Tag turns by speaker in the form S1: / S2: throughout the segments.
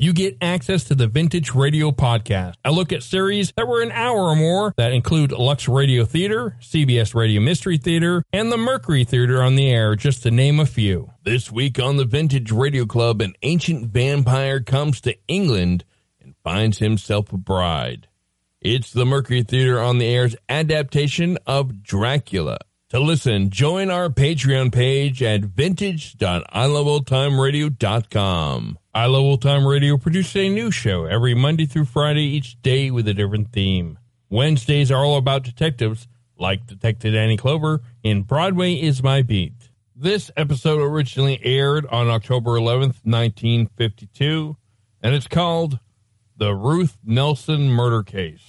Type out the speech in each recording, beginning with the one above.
S1: you get access to the Vintage Radio Podcast, a look at series that were an hour or more that include Lux Radio Theater, CBS Radio Mystery Theater, and the Mercury Theater on the Air, just to name a few. This week on the Vintage Radio Club, an ancient vampire comes to England and finds himself a bride. It's the Mercury Theater on the Air's adaptation of Dracula. To listen, join our Patreon page at vintage.iloveoldtimeradio.com. I Love Old Time Radio produces a new show every Monday through Friday, each day with a different theme. Wednesdays are all about detectives, like Detective Danny Clover in Broadway is My Beat. This episode originally aired on October 11th, 1952, and it's called The Ruth Nelson Murder Case.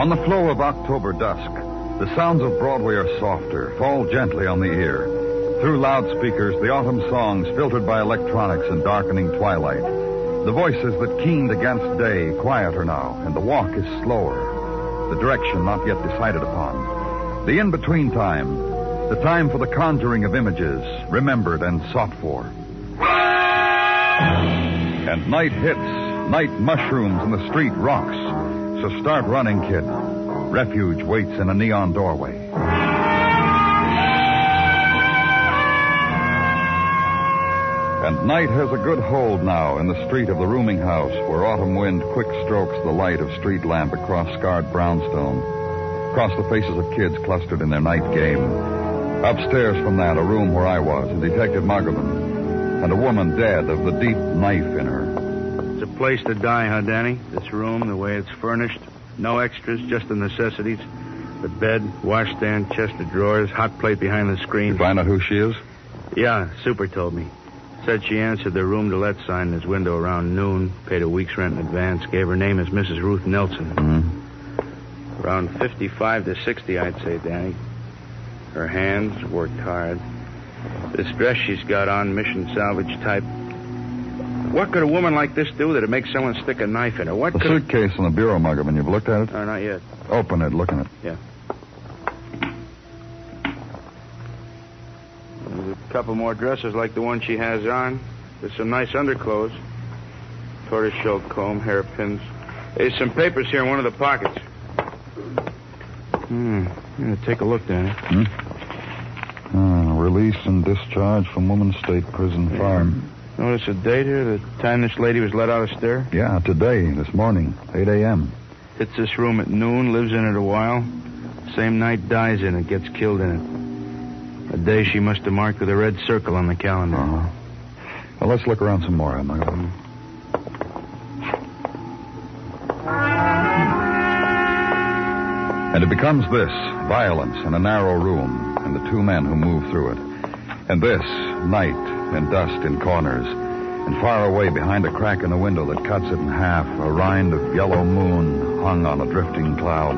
S2: On the flow of October dusk, the sounds of Broadway are softer, fall gently on the ear. Through loudspeakers, the autumn songs filtered by electronics and darkening twilight. The voices that keened against day, quieter now, and the walk is slower. The direction not yet decided upon. The in between time, the time for the conjuring of images, remembered and sought for. And night hits, night mushrooms in the street rocks. So start running, kid. Refuge waits in a neon doorway. And night has a good hold now in the street of the rooming house where autumn wind quick strokes the light of street lamp across scarred brownstone, across the faces of kids clustered in their night game. Upstairs from that, a room where I was, and Detective Muggavan, and a woman dead of the deep knife in her.
S3: Place to die, huh, Danny? This room, the way it's furnished. No extras, just the necessities. The bed, washstand, chest of drawers, hot plate behind the screen.
S2: You find out who she is?
S3: Yeah, Super told me. Said she answered the room to let sign in his window around noon, paid a week's rent in advance, gave her name as Mrs. Ruth Nelson.
S2: Mm-hmm.
S3: Around 55 to 60, I'd say, Danny. Her hands worked hard. This dress she's got on, mission salvage type. What could a woman like this do that'd make someone stick a knife in her? What
S2: The
S3: could...
S2: suitcase on the bureau, Muggavan. You've looked at it?
S3: Oh, not yet.
S2: Open it, look in it.
S3: Yeah. There's a couple more dresses like the one she has on. There's some nice underclothes. Tortoiseshell comb, hairpins. There's some papers here in one of the pockets. Hmm. Yeah, take a look, Danny.
S2: Hmm? Ah, release and discharge from Woman's State Prison Farm.
S3: Notice the date here, the time this lady was let out of stir?
S2: Yeah, today, this morning, 8 a.m.
S3: Hits this room at noon, lives in it a while. Same night dies in it, gets killed in it. A day she must have marked with a red circle on the calendar.
S2: Uh-huh. Well, let's look around some more, Muggavan. And it becomes this violence in a narrow room and the two men who move through it. And this night and dust in corners. And far away behind a crack in the window that cuts it in half, a rind of yellow moon hung on a drifting cloud.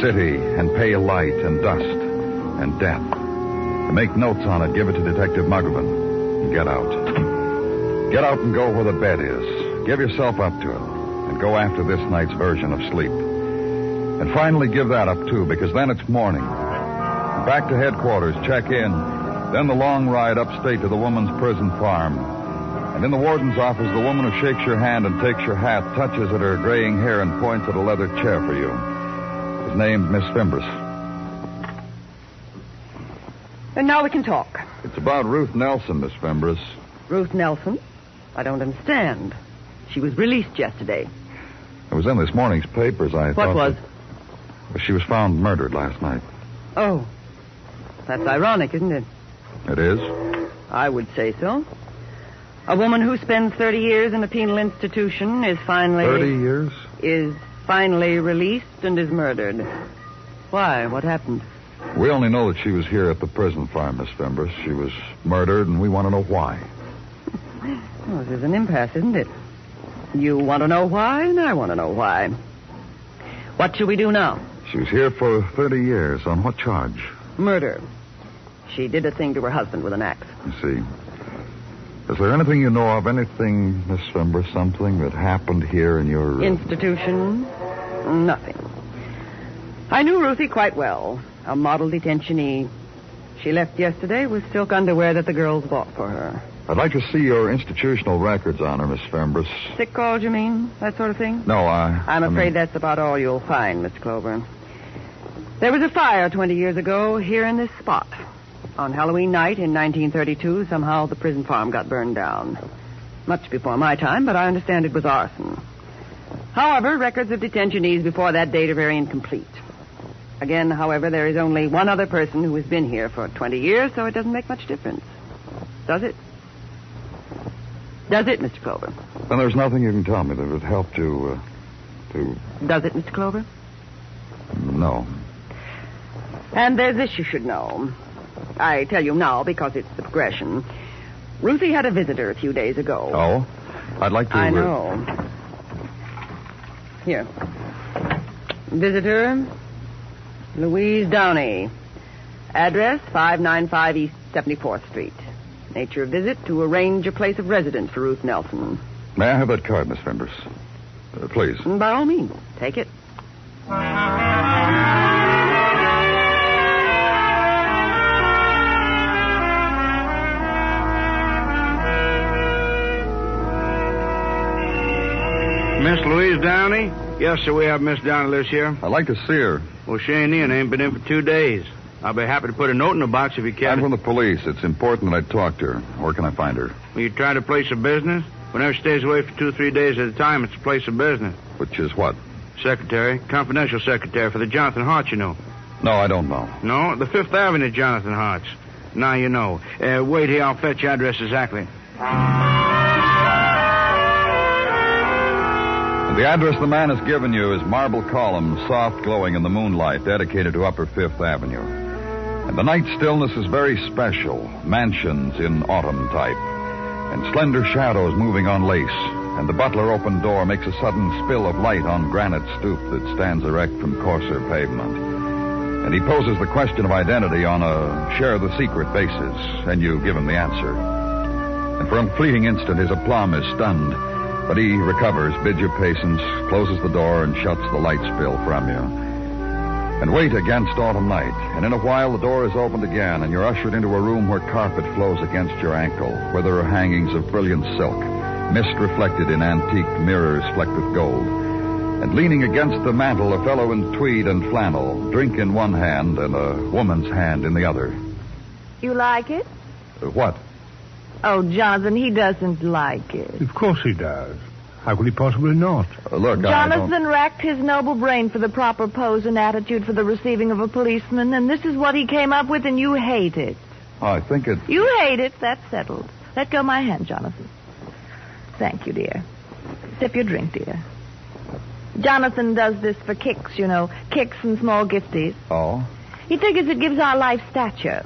S2: City and pale light and dust and death. To make notes on it, give it to Detective Muggavan. And get out. Get out and go where the bed is. Give yourself up to it. And go after this night's version of sleep. And finally give that up, too, because then it's morning. Back to headquarters, check in. Then the long ride upstate to the woman's prison farm. And in the warden's office, the woman who shakes your hand and takes your hat, touches at her graying hair, and points at a leather chair for you. Is named Miss Fimbres.
S4: And now we can talk.
S2: It's about Ruth Nelson, Miss Fimbres.
S4: Ruth Nelson? I don't understand. She was released yesterday.
S2: It was in this morning's papers. I
S4: think.
S2: What
S4: was?
S2: that- She was found murdered last night.
S4: Oh. That's ironic, isn't it?
S2: It is?
S4: I would say so. A woman who spends 30 years in a penal institution is finally.
S2: Thirty years?
S4: Is finally released and is murdered. Why? What happened?
S2: We only know that she was here at the prison farm, Miss Fimbres. She was murdered, and we want to know why.
S4: Oh, this is an impasse, isn't it? You want to know why, and I want to know why. What shall we do now?
S2: She was here for 30 years. On what charge?
S4: Murder. She did a thing to her husband with an axe.
S2: You see. Is there anything you know of, anything, Miss Fimbres, something that happened here in your... uh,
S4: Institution? Nothing. I knew Ruthie quite well. A model detentionee. She left yesterday with silk underwear that the girls bought for her.
S2: I'd like to see your institutional records on her, Miss Fimbres.
S4: Sick calls, you mean? That sort of thing?
S2: No, I...
S4: I'm
S2: I
S4: afraid
S2: mean-
S4: that's about all you'll find, Miss Clover. There was a fire 20 years ago here in this spot. On Halloween night in 1932, somehow the prison farm got burned down. Much before my time, but I understand it was arson. However, records of detentionees before that date are very incomplete. Again, however, there is only one other person who has been here for 20 years, so it doesn't make much difference. Does it? Does it, Mr. Clover?
S2: Then there's nothing you can tell me that would help to, uh, to...
S4: Does it, Mr. Clover?
S2: No.
S4: And there's this you should know. I tell you now because it's the progression. Ruthie had a visitor a few days ago.
S2: Oh? I'd like to...
S4: I
S2: uh,
S4: know. Here. Visitor, Louise Downey. Address, 595 East 74th Street. Nature of visit to arrange a place of residence for Ruth Nelson.
S2: May I have that card, Miss Fimbres? Uh, please.
S4: By all means, take it.
S3: Miss Louise Downey? Yes, sir, we have Miss Downey lives here.
S2: I'd like to see her.
S3: Well, she ain't in. Ain't been in for two days. I'll be happy to put a note in the box if you can.
S2: I'm from the police. It's important that I talk to her. Where can I find her?
S3: Will you try to place a business? Whenever she stays away for two or three days at a time, it's a place of business.
S2: Which is what?
S3: Secretary, confidential secretary for the Jonathan Hart, you know.
S2: No, I don't know.
S3: No, the Fifth Avenue Jonathan Hart's. Now you know. Uh, wait here, I'll fetch your address exactly.
S2: The address the man has given you is Marble Column, soft glowing in the moonlight, dedicated to Upper Fifth Avenue. And the night stillness is very special. Mansions in autumn type. And slender shadows moving on lace. And the butler open door makes a sudden spill of light on granite stoop that stands erect from coarser pavement. And he poses the question of identity on a share the secret basis, and you give him the answer. And for a fleeting instant, his aplomb is stunned. But he recovers, bids you patience, closes the door, and shuts the light spill from you. And wait against autumn night. And in a while, the door is opened again, and you're ushered into a room where carpet flows against your ankle, where there are hangings of brilliant silk, mist reflected in antique mirrors flecked with gold. And leaning against the mantel, a fellow in tweed and flannel, drink in one hand and a woman's hand in the other.
S5: You like it?
S2: What?
S5: Oh, Jonathan, he doesn't like it.
S6: Of course he does. How could he possibly not?
S2: Uh, look, I.
S5: Jonathan racked his noble brain for the proper pose and attitude for the receiving of a policeman, and this is what he came up with, and you hate it.
S2: Oh, I think it...
S5: You hate it. That's settled. Let go my hand, Jonathan. Thank you, dear. Sip your drink, dear. Jonathan does this for kicks, you know, kicks and small gifties.
S2: Oh?
S5: He figures it gives our life stature.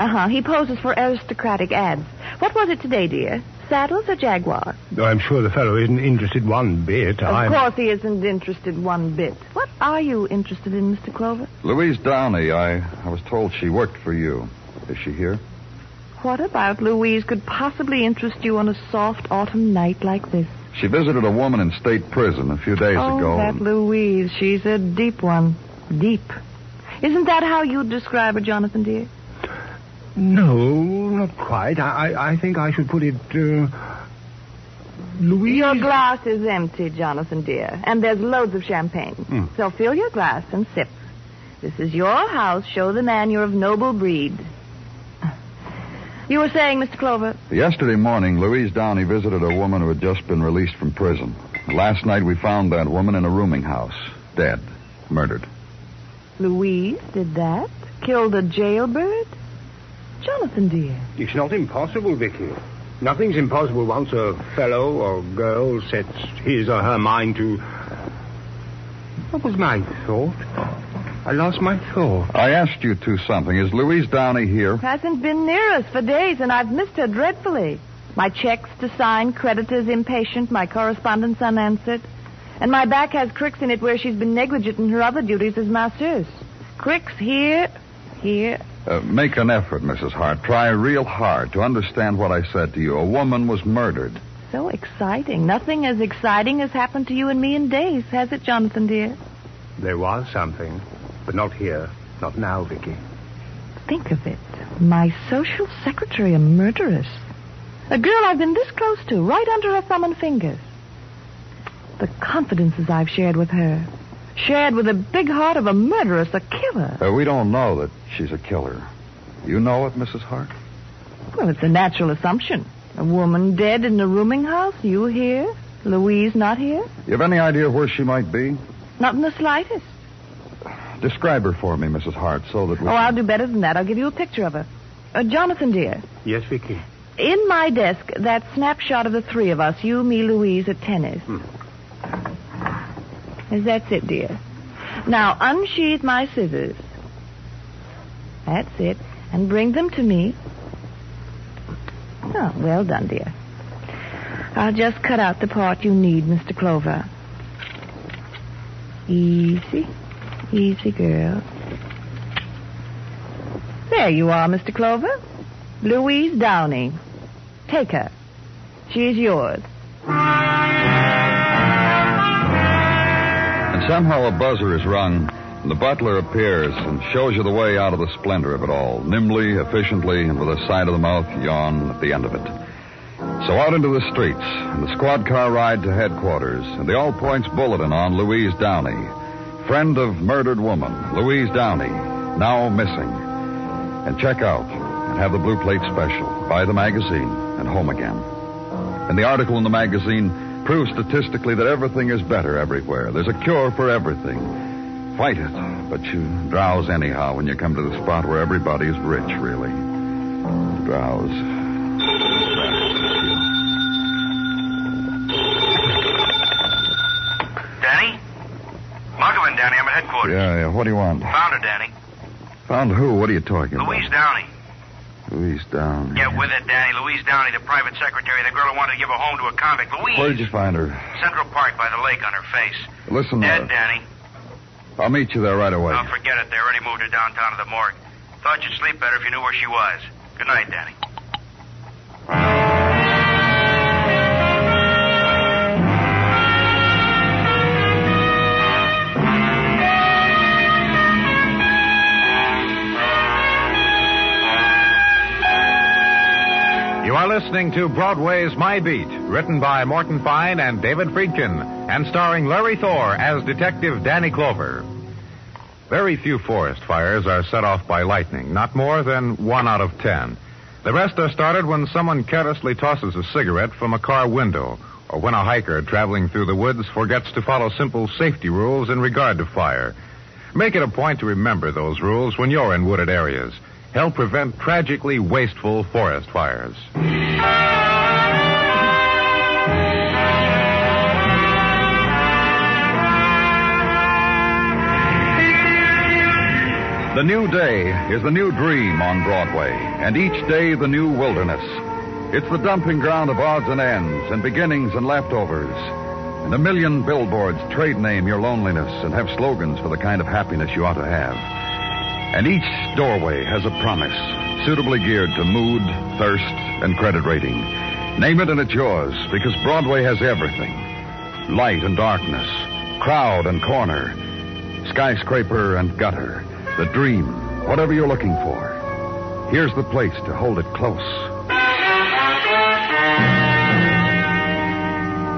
S5: Uh huh. He poses for aristocratic ads. What was it today, dear? Saddles or Jaguar?
S6: Though I'm sure the fellow isn't interested one bit.
S5: Of
S6: I'm...
S5: course he isn't interested one bit. What are you interested in, Mr. Clover?
S2: Louise Downey, I, I was told she worked for you. Is she here?
S5: What about Louise could possibly interest you on a soft autumn night like this?
S2: She visited a woman in state prison a few days
S5: oh,
S2: ago.
S5: that Louise. She's a deep one. Deep. Isn't that how you describe her, Jonathan, dear?
S6: No, not quite. I, I, think I should put it, uh, Louise.
S5: Your glass is empty, Jonathan, dear, and there's loads of champagne.
S6: Hmm.
S5: So fill your glass and sip. This is your house. Show the man you're of noble breed. You were saying, Mr. Clover?
S2: Yesterday morning, Louise Downey visited a woman who had just been released from prison. Last night, we found that woman in a rooming house, dead, murdered.
S5: Louise did that? Killed a jailbird? Jonathan, dear.
S6: It's not impossible, Vicky. Nothing's impossible once a fellow or girl sets his or her mind to. What was my thought? I lost my thought.
S2: I asked you two something. Is Louise Downey here?
S5: Hasn't been near us for days, and I've missed her dreadfully. My checks to sign, creditors impatient, my correspondence unanswered. And my back has cricks in it where she's been negligent in her other duties as masseuse. Cricks here, here.
S2: Uh, make an effort, Mrs. Hart. Try real hard to understand what I said to you. A woman was murdered.
S5: So exciting. Nothing as exciting has happened to you and me in days, has it, Jonathan, dear?
S6: There was something, but not here. Not now, Vicky.
S5: Think of it. My social secretary, a murderess. A girl I've been this close to, right under her thumb and fingers. The confidences I've shared with her. Shared with the big heart of a murderess, a killer.
S2: Uh, we don't know that she's a killer. You know it, Mrs. Hart?
S5: Well, it's a natural assumption. A woman dead in a rooming house, you here, Louise not here?
S2: You have any idea where she might be?
S5: Not in the slightest.
S2: Describe her for me, Mrs. Hart, so that we.
S5: Oh,
S2: can-
S5: I'll do better than that. I'll give you a picture of her. Uh, Jonathan, dear,
S6: Yes, Vicky.
S5: in my desk, that snapshot of the three of us, you, me, Louise, at tennis. Yes, that's it, dear. Now, unsheath my scissors. That's it. And bring them to me. Oh, well done, dear. I'll just cut out the part you need, Mr. Clover. Easy. Easy, girl. There you are, Mr. Clover. Louise Downey. Take her. She's yours.
S2: Somehow a buzzer is rung, and the butler appears and shows you the way out of the splendor of it all, nimbly, efficiently, and with a side of the mouth yawn at the end of it. So out into the streets, and the squad car ride to headquarters, and the All Points Bulletin on Louise Downey. Friend of murdered woman, Louise Downey, now missing. And check out and have the Blue Plate special. Buy the magazine and home again. And the article in the magazine proves statistically that everything is better everywhere. There's a cure for everything. Fight it, but you drowse anyhow when you come to the spot where everybody's rich, really. Drowse.
S3: Danny? I'm at headquarters.
S2: Yeah, yeah. What do you want?
S3: Found her, Danny.
S2: Found who? What are you talking
S3: Louise
S2: about?
S3: Downey.
S2: Louise Downey.
S3: Get with it, Danny. Louise Downey, the private secretary, the girl who wanted to give a home to a convict. Louise.
S2: Where did you find her?
S3: Central Park by the lake on her face.
S2: Listen,
S3: Dead,
S2: uh,
S3: Danny.
S2: I'll meet you there right away.
S3: Oh, forget it. They already moved her downtown to the morgue. Thought you'd sleep better if you knew where she was. Good night, Danny.
S7: Listening to Broadway's My Beat, written by Morton Fine and David Friedkin, and starring Larry Thor as Detective Danny Clover. Very few forest fires are set off by lightning, not more than one out of ten. The rest are started when someone carelessly tosses a cigarette from a car window, or when a hiker traveling through the woods forgets to follow simple safety rules in regard to fire. Make it a point to remember those rules when you're in wooded areas help prevent tragically wasteful forest fires.
S2: The new day is the new dream on Broadway, and each day the new wilderness. It's the dumping ground of odds and ends, and beginnings and leftovers. And a million billboards trade name your loneliness and have slogans for the kind of happiness you ought to have. And each doorway has a promise, suitably geared to mood, thirst, and credit rating. Name it and it's yours, because Broadway has everything light and darkness, crowd and corner, skyscraper and gutter, the dream, whatever you're looking for. Here's the place to hold it close.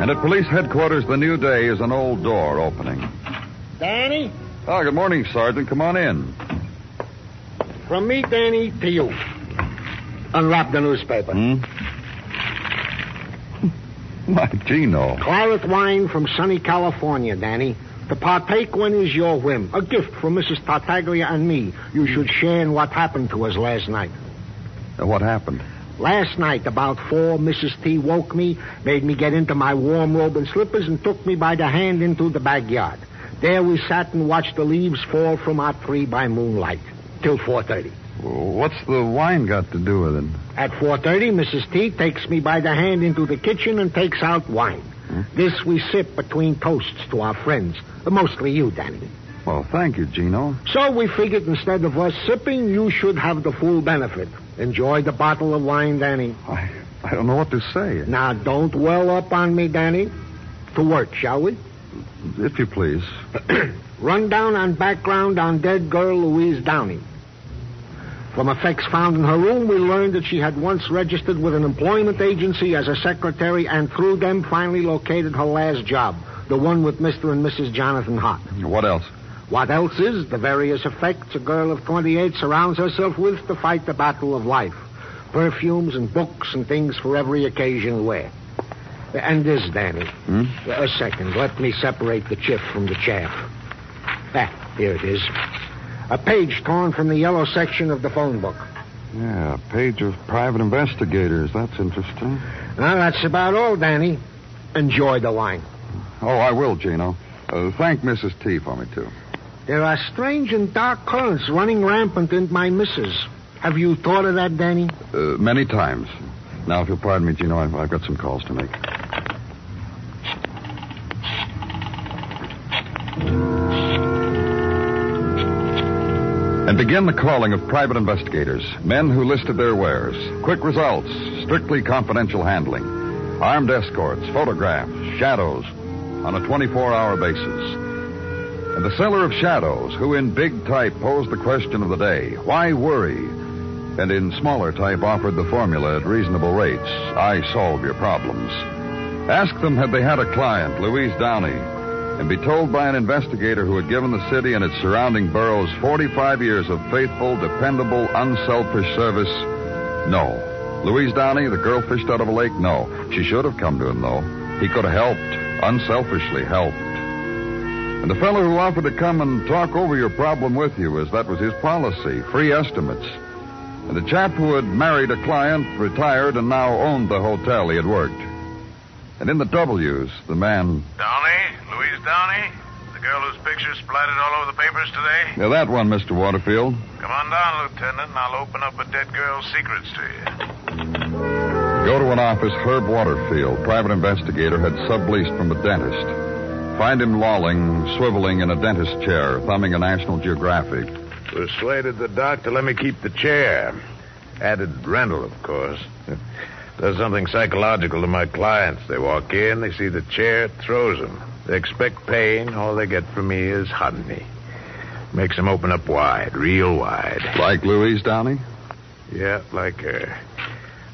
S2: And at police headquarters, the new day is an old door opening.
S8: Danny,
S2: Oh, good morning, Sergeant. Come on in.
S8: From me, Danny, to you. Unwrap the newspaper.
S2: Hmm? Why, Gino.
S8: Claret wine from sunny California, Danny. To partake when is your whim. A gift from Mrs. Tartaglia and me. You should share in what happened to us last night.
S2: Uh, What happened?
S8: Last night, about four, Mrs. T woke me, made me get into my warm robe and slippers, and took me by the hand into the backyard. There we sat and watched the leaves fall from our tree by moonlight till 4.30.
S2: What's the wine got to do with it?
S8: At 4.30, Mrs. T takes me by the hand into the kitchen and takes out wine. Hmm? This we sip between toasts to our friends, mostly you, Danny.
S2: Well, thank you, Gino.
S8: So we figured instead of us sipping, you should have the full benefit. Enjoy the bottle of wine, Danny.
S2: I, I don't know what to say.
S8: Now, don't well up on me, Danny. To work, shall we?
S2: If you please.
S8: Run down on background on dead girl Louise Downey. From effects found in her room, we learned that she had once registered with an employment agency as a secretary and through them finally located her last job, the one with Mr. and Mrs. Jonathan Hart.
S2: What else?
S8: What else is the various effects a girl of 28 surrounds herself with to fight the battle of life? Perfumes and books and things for every occasion and wear. And this, Danny.
S2: Hmm?
S8: A second. Let me separate the chip from the chaff. Ah, here it is. A page torn from the yellow section of the phone book.
S2: Yeah, a page of private investigators. That's interesting.
S8: Well, that's about all, Danny. Enjoy the wine.
S2: Oh, I will, Gino. Uh, thank Mrs. T for me, too.
S8: There are strange and dark currents running rampant in my missus. Have you thought of that, Danny?
S2: Uh, many times. Now, if you'll pardon me, Gino, I've, I've got some calls to make. And begin the calling of private investigators, men who listed their wares. Quick results, strictly confidential handling, armed escorts, photographs, shadows on a 24 hour basis. And the seller of shadows, who in big type posed the question of the day why worry? And in smaller type offered the formula at reasonable rates I solve your problems. Ask them had they had a client, Louise Downey, and be told by an investigator who had given the city and its surrounding boroughs 45 years of faithful, dependable, unselfish service. No. Louise Downey, the girl fished out of a lake? No. She should have come to him, though. He could have helped, unselfishly helped. And the fellow who offered to come and talk over your problem with you, as that was his policy, free estimates. And the chap who had married a client, retired, and now owned the hotel he had worked. And in the W's, the man.
S9: Downey? Louise Downey? The girl whose picture splattered all over the papers today?
S2: Yeah, that one, Mr. Waterfield.
S9: Come on down, Lieutenant, and I'll open up a dead girl's secrets to you.
S2: Go to an office Herb Waterfield, private investigator, had subleased from a dentist. Find him lolling, swiveling in a dentist chair, thumbing a National Geographic.
S9: Persuaded the doc to let me keep the chair. Added rental, of course. Does something psychological to my clients. They walk in, they see the chair, it throws them. They expect pain. All they get from me is honey. Makes them open up wide, real wide.
S2: Like Louise Downey?
S9: Yeah, like her.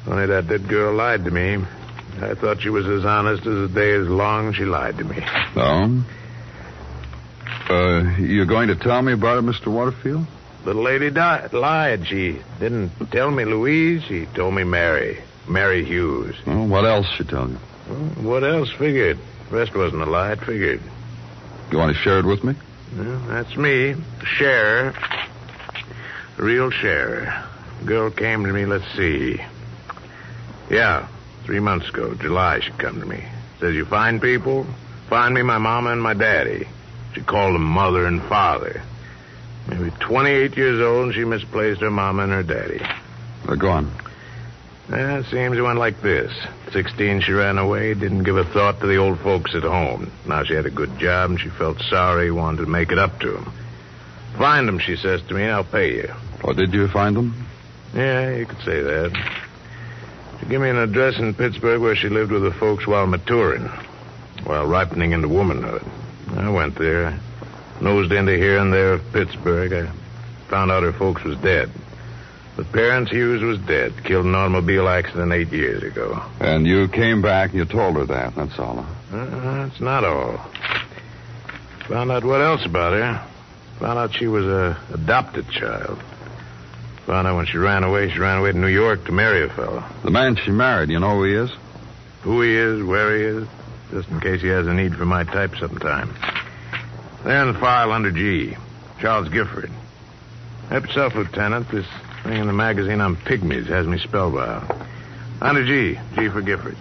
S9: Only that dead girl lied to me. I thought she was as honest as the day is long. She lied to me.
S2: No. Uh, you're going to tell me about it, Mr. Waterfield?
S9: The lady died, lied. She didn't tell me Louise. She told me Mary. Mary Hughes.
S2: Well, what else she tell you?
S9: Well, what else figured? Rest wasn't a lie. It figured.
S2: You want to share it with me?
S9: Well, that's me. Share. Real share. Girl came to me, let's see. Yeah, three months ago, July, she come to me. Says, you find people? Find me my mama and my daddy. She called them mother and father. Maybe 28 years old, and she misplaced her mama and her daddy.
S2: Uh, go
S9: it seems it went like this. 16, she ran away, didn't give a thought to the old folks at home. Now she had a good job, and she felt sorry, wanted to make it up to them. Find them, she says to me, and I'll pay you.
S2: Oh, did you find them?
S9: Yeah, you could say that. She gave me an address in Pittsburgh where she lived with the folks while maturing, while ripening into womanhood. I went there, nosed into here and there of Pittsburgh. I found out her folks was dead. The parents Hughes was dead, killed in an automobile accident eight years ago.
S2: And you came back and you told her that. That's all.
S9: Uh, that's not all. Found out what else about her. Found out she was a adopted child. Found out when she ran away, she ran away to New York to marry a fellow.
S2: The man she married, you know who he is?
S9: Who he is, where he is, just in case he has a need for my type sometime. There in the file under G, Charles Gifford. Help yourself, Lieutenant. This thing in the magazine on pygmies has me spellbound. Under G, G for Gifford.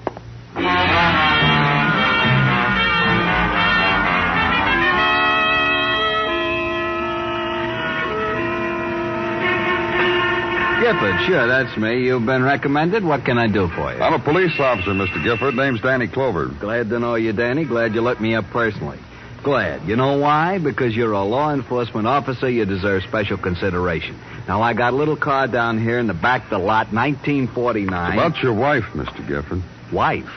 S10: Gifford, sure, that's me. You've been recommended. What can I do for you?
S2: I'm a police officer, Mr. Gifford. Name's Danny Clover.
S10: Glad to know you, Danny. Glad you looked me up personally. Glad. You know why? Because you're a law enforcement officer. You deserve special consideration. Now, I got a little car down here in the back of the lot, 1949.
S2: About your wife, Mr. Gifford.
S10: Wife?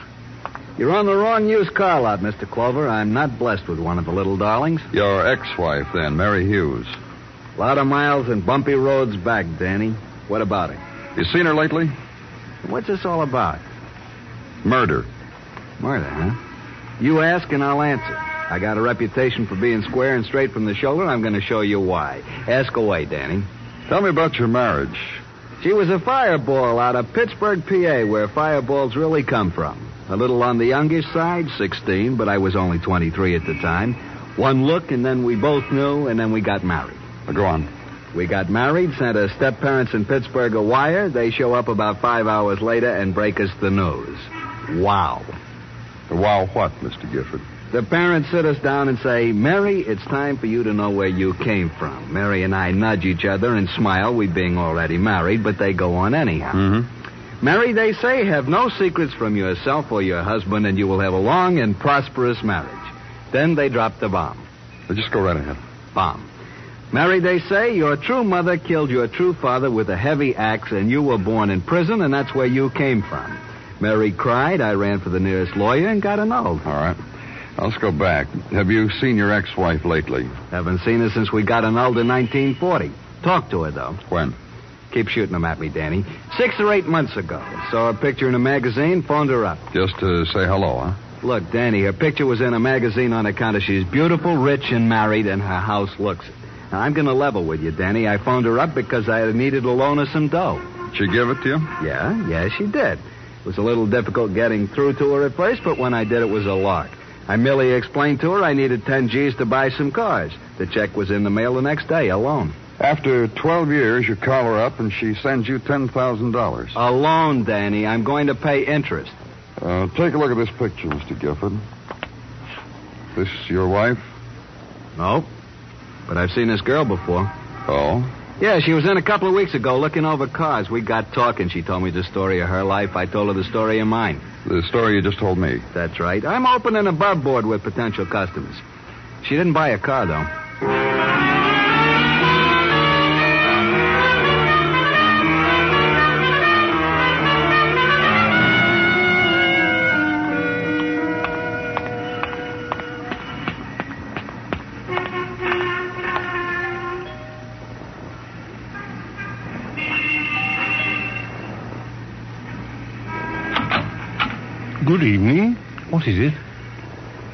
S10: You're on the wrong used car lot, Mr. Clover. I'm not blessed with one of the little darlings.
S2: Your ex-wife, then, Mary Hughes.
S10: A lot of miles and bumpy roads back, Danny. What about it?
S2: You seen her lately?
S10: What's this all about?
S2: Murder.
S10: Murder, huh? You ask and I'll answer. I got a reputation for being square and straight from the shoulder. I'm going to show you why. Ask away, Danny.
S2: Tell me about your marriage.
S10: She was a fireball out of Pittsburgh, PA, where fireballs really come from. A little on the youngish side, 16, but I was only 23 at the time. One look, and then we both knew, and then we got married.
S2: Now, go on.
S10: We got married, sent her step parents in Pittsburgh a wire. They show up about five hours later and break us the news. Wow.
S2: Wow, what, Mr. Gifford?
S10: The parents sit us down and say, Mary, it's time for you to know where you came from. Mary and I nudge each other and smile, we being already married, but they go on anyhow.
S2: Mm-hmm.
S10: Mary, they say, have no secrets from yourself or your husband, and you will have a long and prosperous marriage. Then they drop the bomb.
S2: Well, just go right ahead.
S10: Bomb. Mary, they say, your true mother killed your true father with a heavy axe, and you were born in prison, and that's where you came from. Mary cried. I ran for the nearest lawyer and got annulled.
S2: All right. Let's go back. Have you seen your ex-wife lately?
S10: Haven't seen her since we got annulled in 1940. Talked to her, though.
S2: When?
S10: Keep shooting them at me, Danny. Six or eight months ago. Saw a picture in a magazine, phoned her up.
S2: Just to say hello, huh?
S10: Look, Danny, her picture was in a magazine on account of she's beautiful, rich, and married, and her house looks. Now, I'm going to level with you, Danny. I phoned her up because I needed a loan of some dough.
S2: She give it to you?
S10: Yeah, yeah, she did. It was a little difficult getting through to her at first, but when I did, it was a lark. I merely explained to her I needed 10 G's to buy some cars. The check was in the mail the next day, a loan.
S2: After 12 years, you call her up and she sends you $10,000.
S10: A loan, Danny. I'm going to pay interest.
S2: Uh, take a look at this picture, Mr. Gifford. This your wife?
S10: No. But I've seen this girl before.
S2: Oh?
S10: Yeah, she was in a couple of weeks ago looking over cars. We got talking. She told me the story of her life. I told her the story of mine.
S2: The story you just told me.
S10: That's right. I'm opening a above board with potential customers. She didn't buy a car, though.
S6: Good evening. What is it?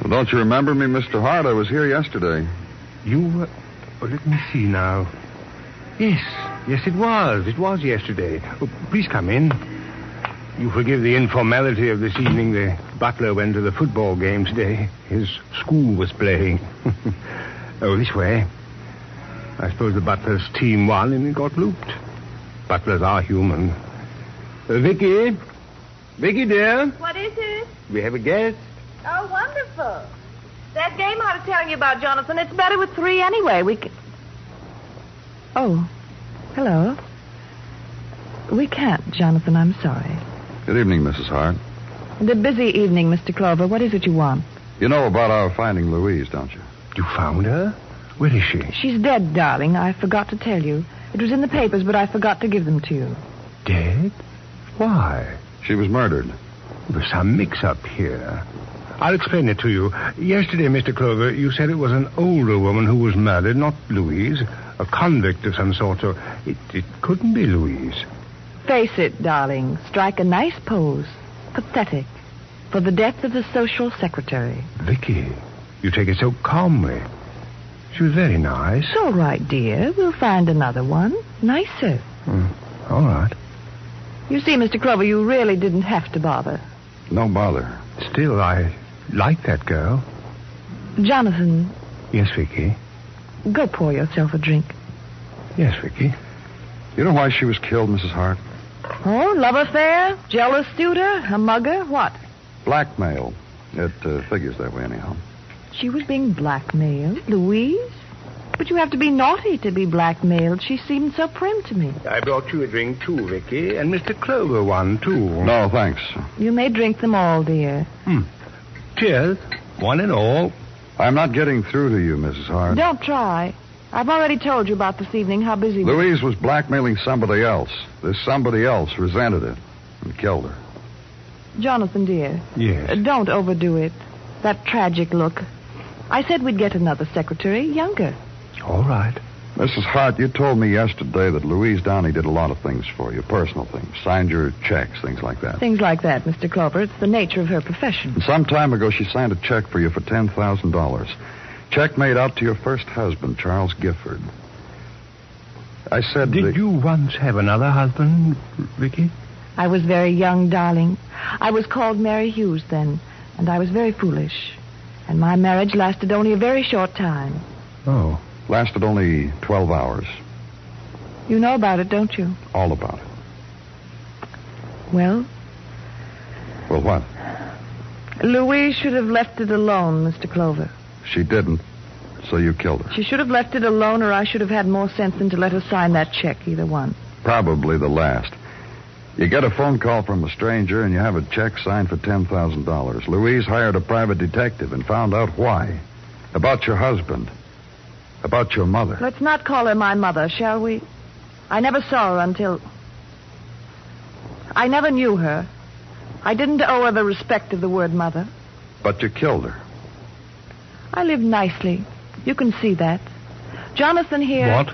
S2: Well, don't you remember me, Mr. Hart? I was here yesterday.
S6: You. Uh, oh, let me see now. Yes, yes, it was. It was yesterday. Oh, please come in. You forgive the informality of this evening. The butler went to the football game today. His school was playing. oh, this way. I suppose the butler's team won and it got looped. Butlers are human. Uh, Vicky? Vicky, dear?
S11: What is it?
S6: We have a guest.
S11: Oh, wonderful. That game I was telling you about, Jonathan, it's better with three anyway. We can...
S5: Oh, hello. We can't, Jonathan. I'm sorry.
S2: Good evening, Mrs. Hart.
S5: The busy evening, Mr. Clover. What is it you want?
S2: You know about our finding Louise, don't you?
S6: You found her? Where is she?
S5: She's dead, darling. I forgot to tell you. It was in the papers, but I forgot to give them to you.
S6: Dead? Why?
S2: She was murdered.
S6: There's some mix-up here. I'll explain it to you. Yesterday, Mr. Clover, you said it was an older woman who was murdered, not Louise. A convict of some sort, so it, it couldn't be Louise.
S5: Face it, darling. Strike a nice pose. Pathetic. For the death of the social secretary.
S6: Vicky, you take it so calmly. She was very nice.
S5: It's all right, dear. We'll find another one. Nicer.
S6: Hmm. All right.
S5: You see, Mr. Clover, you really didn't have to bother.
S2: No bother.
S6: Still, I like that girl.
S5: Jonathan,
S6: Yes, Vicky.
S5: go pour yourself a drink.
S6: Yes, Vicky.
S2: You know why she was killed, Mrs. Hart?
S5: Oh, love affair? Jealous suitor? A mugger? What?
S2: Blackmail. It uh, figures that way, anyhow.
S5: She was being blackmailed? Louise? But you have to be naughty to be blackmailed. She seemed so prim to me.
S6: I brought you a drink, too, Vicky, and Mr. Clover one, too.
S2: No, thanks.
S5: You may drink them all, dear.
S6: Hmm. Cheers, one and all.
S2: I'm not getting through to you, Mrs. Hart.
S5: Don't try. I've already told you about this evening how busy we
S2: Louise was blackmailing somebody else. This somebody else resented it and killed her.
S5: Jonathan, dear.
S6: Yes.
S5: uh, Don't overdo it. That tragic look. I said we'd get another secretary, younger.
S6: All right.
S2: Mrs. Hart, you told me yesterday that Louise Downey did a lot of things for you, personal things, signed your checks, things like that.
S5: Things like that, Mr. Clover. It's the nature of her profession.
S2: And some time ago, she signed a check for you for $10,000. Check made out to your first husband, Charles Gifford. I said.
S6: Did
S2: that-
S6: you once have another husband, Vicky?
S5: I was very young, darling. I was called Mary Hughes then, and I was very foolish. And my marriage lasted only a very short time.
S6: Oh.
S2: Lasted only 12 hours.
S5: You know about it, don't you?
S2: All about it.
S5: Well,
S2: Well, what?
S5: Louise should have left it alone, Mr. Clover.
S2: She didn't, so you killed her.
S5: She should have left it alone, or I should have had more sense than to let her sign that check, either one.
S2: Probably the last. You get a phone call from a stranger and you have a check signed for $10,000. Louise hired a private detective and found out why. About your husband. About your mother.
S5: Let's not call her my mother, shall we? I never saw her until. I never knew her. I didn't owe her the respect of the word mother.
S2: But you killed her.
S5: I live nicely. You can see that. Jonathan here.
S6: What?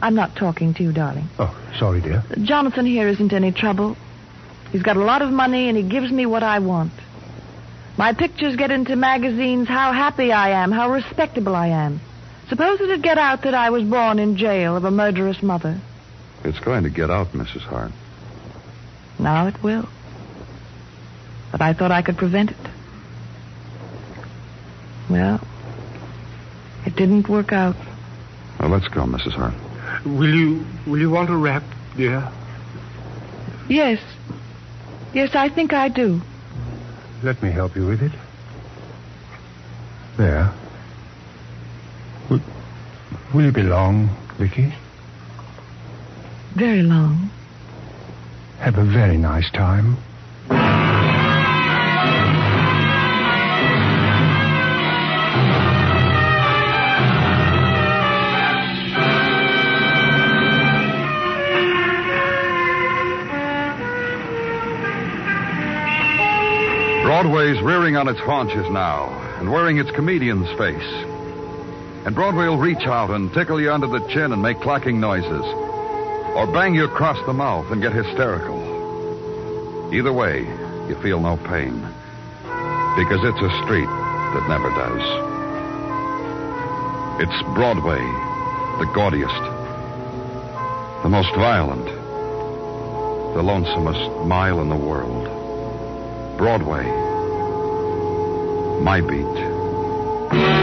S5: I'm not talking to you, darling.
S6: Oh, sorry, dear.
S5: Jonathan here isn't any trouble. He's got a lot of money and he gives me what I want. My pictures get into magazines, how happy I am, how respectable I am. Suppose it'd get out that I was born in jail of a murderous mother.
S2: It's going to get out, Mrs. Hart.
S5: Now it will. But I thought I could prevent it. Well, it didn't work out.
S2: Well, let's go, Mrs. Hart.
S6: Will you will you want a wrap, dear?
S5: Yes. Yes, I think I do.
S6: Let me help you with it. There. Will, will you be long, Vicky?
S5: Very long.
S6: Have a very nice time.
S2: Broadway's rearing on its haunches now and wearing its comedian's face. And Broadway will reach out and tickle you under the chin and make clacking noises. Or bang you across the mouth and get hysterical. Either way, you feel no pain. Because it's a street that never does. It's Broadway, the gaudiest, the most violent, the lonesomest mile in the world. Broadway. My beat.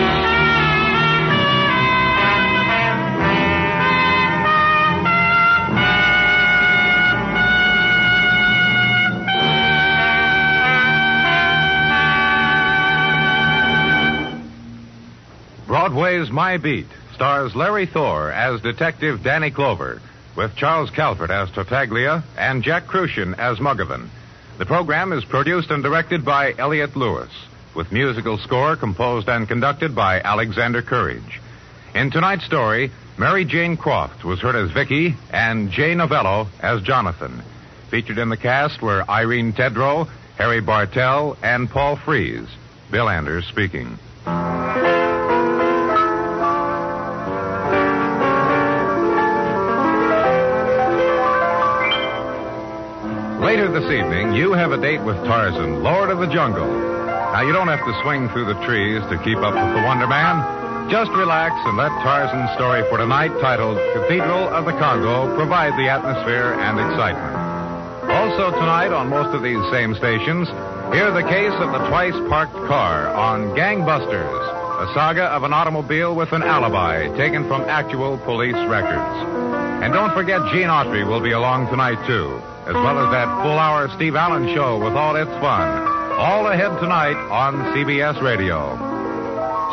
S7: Broadway's My Beat, stars Larry Thor as Detective Danny Clover, with Charles Calvert as Tartaglia and Jack Kruschen as Muggavan. The program is produced and directed by Elliott Lewis, with musical score composed and conducted by Alexander Courage. In tonight's story, Mary Jane Croft was heard as Vicky and Jay Novello as Jonathan. Featured in the cast were Irene Tedrow, Harry Bartell, and Paul Frees. Bill Anders speaking. This evening, you have a date with Tarzan, Lord of the Jungle. Now, you don't have to swing through the trees to keep up with the Wonder Man. Just relax and let Tarzan's story for tonight, titled Cathedral of the Congo, provide the atmosphere and excitement. Also, tonight, on most of these same stations, hear the case of the twice parked car on Gangbusters, a saga of an automobile with an alibi taken from actual police records. And don't forget, Gene Autry will be along tonight, too as well as that full hour Steve Allen show with all its fun. All ahead tonight on CBS Radio.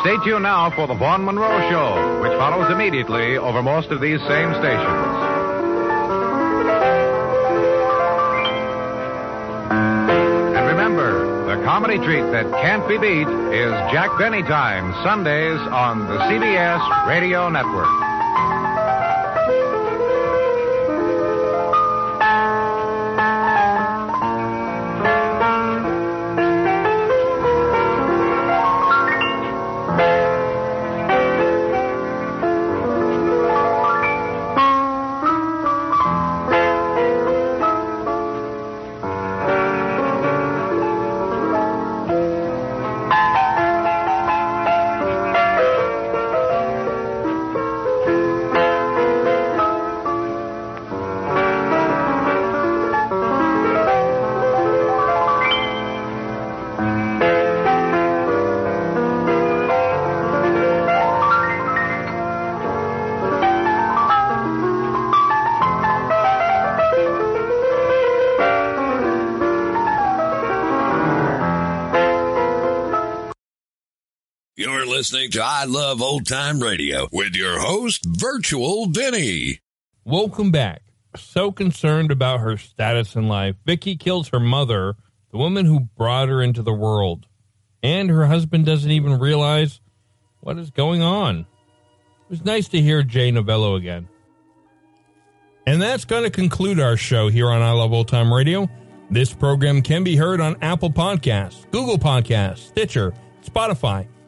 S7: Stay tuned now for the Vaughn Monroe Show, which follows immediately over most of these same stations. And remember, the comedy treat that can't be beat is Jack Benny Time, Sundays on the CBS Radio Network.
S12: Listening to I Love Old Time Radio with your host, Virtual Vinny.
S1: Welcome back. So concerned about her status in life, Vicky kills her mother, the woman who brought her into the world. And her husband doesn't even realize what is going on. It was nice to hear Jay Novello again. And that's going to conclude our show here on I Love Old Time Radio. This program can be heard on Apple Podcasts, Google Podcasts, Stitcher, Spotify,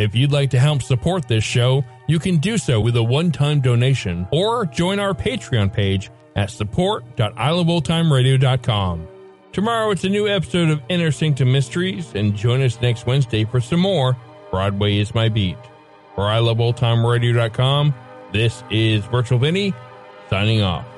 S1: If you'd like to help support this show, you can do so with a one-time donation or join our Patreon page at support.iloveoldtimeradio.com. Tomorrow it's a new episode of Inner Sanctum Mysteries, and join us next Wednesday for some more Broadway is My Beat. For iloveoldtimeradio.com, this is Virtual Vinny, signing off.